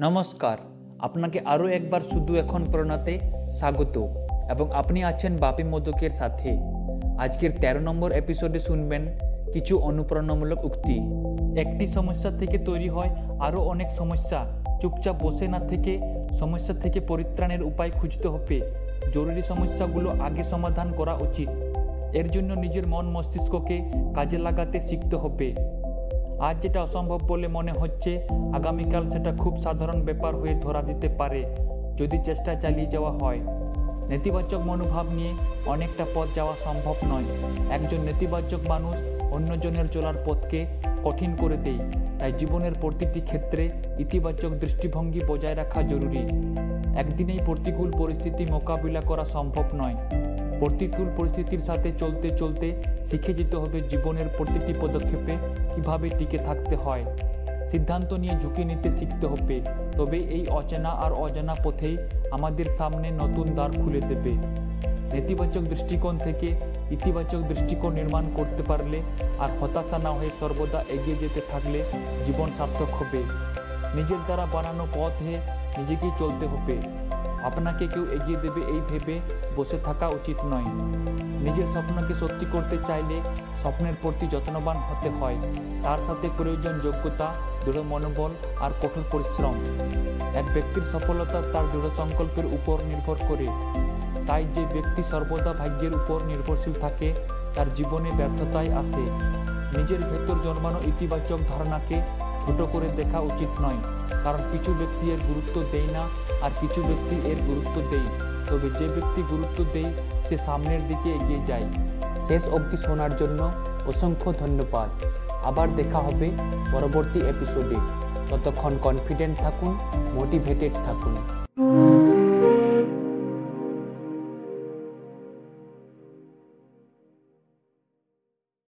নমস্কার। আপনাকে আরও একবার শুধু এখন প্রণাতে স্বাগত এবং আপনি আছেন বাপি মোদকের সাথে। আজকের ১৩ নম্বর এপিসোডে শুনবেন কিছু অনুপ্রেরণামূলক উক্তি। একটি সমস্যা থেকে তৈরি হয় আরও অনেক সমস্যা। চুপচাপ বসে না থেকে সমস্যা থেকে পরিত্রাণের উপায় খুঁজতে হবে। জরুরি সমস্যাগুলো আগে সমাধান করা উচিত। এর জন্য নিজের মন মস্তিষ্ককে কাজে লাগাতে শিখতে হবে। আজ যেটা অসম্ভব বলে মনে হচ্ছে, আগামীকাল সেটা খুব সাধারণ ব্যাপার হয়ে ধরা দিতে পারে, যদি চেষ্টা চালিয়ে যাওয়া হয়। নেতিবাচক মনোভাব নিয়ে অনেকটা পথ যাওয়া সম্ভব নয়। একজন নেতিবাচক মানুষ অন্যজনের চলার পথকে কঠিন করে দেয়। তাই জীবনের প্রতিটি ক্ষেত্রে ইতিবাচক দৃষ্টিভঙ্গি বজায় রাখা জরুরি। একদিনেই প্রতিকূল পরিস্থিতি মোকাবিলা করা সম্ভব নয়। প্রতিকূল পরিস্থিতির সাথে চলতে চলতে শিখে যেতে হবে জীবনের প্রতিটি পদক্ষেপে কীভাবে টিকে থাকতে হয়। সিদ্ধান্ত নিয়ে ঝুঁকি নিতে শিখতে হবে, তবে এই অচেনা আর অজানা পথেই আমাদের সামনে নতুন দ্বার খুলে দেবে। নেতিবাচক দৃষ্টিকোণ থেকে ইতিবাচক দৃষ্টিকোণ নির্মাণ করতে পারলে আর হতাশা না হয়ে সর্বদা এগিয়ে যেতে থাকলে জীবন সার্থক হবে। নিজের দ্বারা বানানো পথে নিজেকেই চলতে হবে। আপনাকে কেউ এগিয়ে দেবে এই ভেবে বসে থাকা উচিত নয়। নিজের স্বপ্নকে সত্যি করতে চাইলে স্বপ্নের প্রতি যত্নবান হতে হয়। তার সাথে প্রয়োজন যোগ্যতা, দৃঢ় মনোবল আর কঠোর পরিশ্রম। এক ব্যক্তির সফলতা তার দৃঢ় সংকল্পের উপর নির্ভর করে। তাই যে ব্যক্তি সর্বদা ভাগ্যের উপর নির্ভরশীল থাকে, তার জীবনে ব্যর্থতায় আসে। নিজের ভেতর জন্মানো ইতিবাচক ধারণাকে ছোট করে দেখা উচিত নয়, কারণ কিছু ব্যক্তি এর গুরুত্ব দেয় না আর কিছু ব্যক্তি এর গুরুত্ব দেয়। তবে যে ব্যক্তি গুরুত্ব দেয়, সে সামনের দিকে এগিয়ে যায়। শেষ অবধি শোনার জন্য অসংখ্য ধন্যবাদ। আবার দেখা হবে পরবর্তী এপিসোডে ততক্ষণ কনফিডেন্ট থাকুন মোটিভেটেড থাকুন।